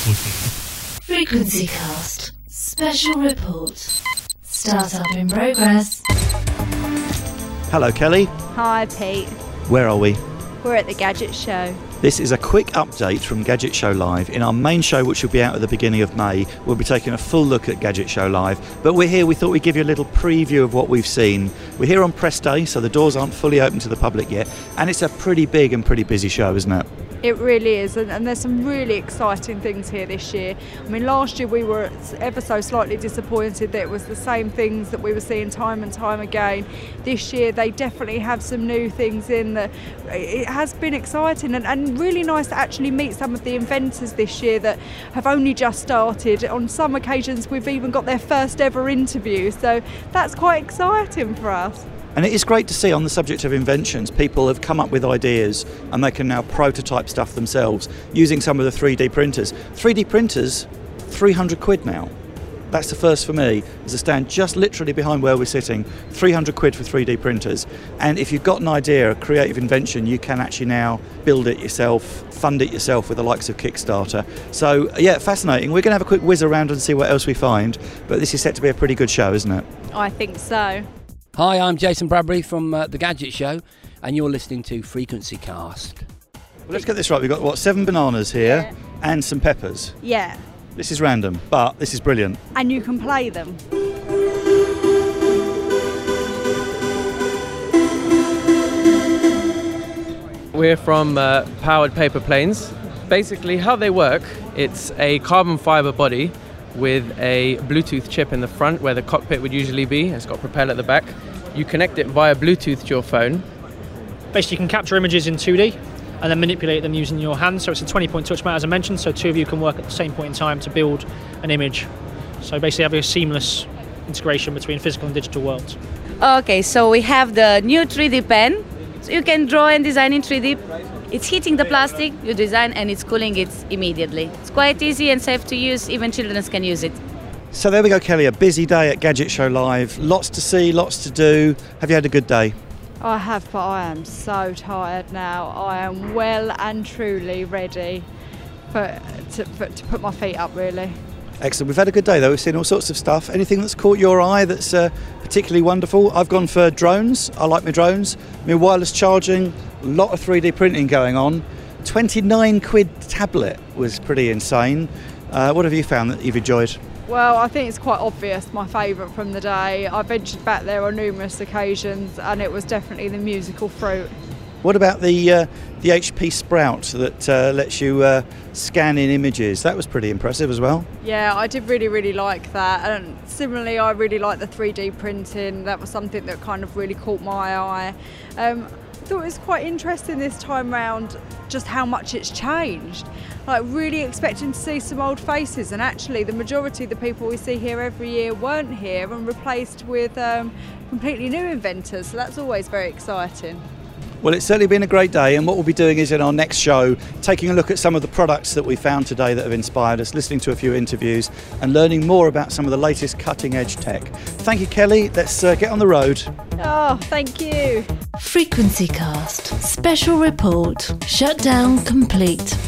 Frequency Cast. Special report. Startup in progress. Hello, Kelly. Hi, Pete. Where are we? We're at the Gadget Show. This is a quick update from Gadget Show Live. In our main show, which will be out at the beginning of May, we'll be taking a full look at Gadget Show Live. But we're here, we thought we'd give you a little preview of what we've seen. We're here on press day, so the doors aren't fully open to the public yet, and it's a pretty big and pretty busy show, isn't it? It really is, and, and, there's some really exciting things here this year. I mean, last year we were ever so slightly disappointed that it was the same things that we were seeing time and time again. This year they definitely have some new things in that it has been exciting and, and really nice to actually meet some of the inventors this year that have only just started. On some occasions, we've even got their first ever interview, so that's quite exciting for us. And it is great to see on the subject of inventions, people have come up with ideas and they can now prototype stuff themselves using some of the 3D printers. 3D printers, 300 quid now. That's the first for me, is a stand just literally behind where we're sitting, 300 quid for 3D printers. And if you've got an idea, a creative invention, you can actually now build it yourself, fund it yourself with the likes of Kickstarter. So, yeah, fascinating. We're going to have a quick whiz around and see what else we find, but this is set to be a pretty good show, isn't it? I think so. Hi, I'm Jason Bradbury from uh, The Gadget Show, and you're listening to Frequency Cast. Well, let's get this right. We've got, what, seven bananas here yeah. and some peppers. Yeah. This is random, but this is brilliant. And you can play them. We're from uh, Powered Paper Planes. Basically, how they work, it's a carbon fiber body with a Bluetooth chip in the front where the cockpit would usually be. It's got a propeller at the back. You connect it via Bluetooth to your phone. Basically, you can capture images in 2D and then manipulate them using your hands. So it's a 20 point touch mat, as I mentioned, so two of you can work at the same point in time to build an image. So basically, have a seamless integration between physical and digital worlds. Okay, so we have the new 3D pen. So you can draw and design in 3D it's heating the plastic, you design, and it's cooling it immediately. It's quite easy and safe to use, even children can use it. So there we go, Kelly. A busy day at Gadget Show Live. Lots to see, lots to do. Have you had a good day? I have, but I am so tired now. I am well and truly ready for, to, for, to put my feet up, really. Excellent. We've had a good day though. We've seen all sorts of stuff. Anything that's caught your eye that's uh, particularly wonderful? I've gone for drones. I like my drones. Mean, wireless charging, a lot of 3D printing going on. 29 quid tablet was pretty insane. Uh, what have you found that you've enjoyed? Well, I think it's quite obvious my favourite from the day. I ventured back there on numerous occasions and it was definitely the musical fruit. What about the uh, the HP Sprout that uh, lets you uh, scan in images? That was pretty impressive as well. Yeah, I did really really like that. And similarly, I really like the 3D printing. That was something that kind of really caught my eye. Um, I thought it was quite interesting this time round just how much it's changed. Like really expecting to see some old faces, and actually the majority of the people we see here every year weren't here and replaced with um, completely new inventors. So that's always very exciting. Well, it's certainly been a great day, and what we'll be doing is in our next show, taking a look at some of the products that we found today that have inspired us, listening to a few interviews, and learning more about some of the latest cutting edge tech. Thank you, Kelly. Let's uh, get on the road. Oh, thank you. Frequency Cast, special report, shutdown complete.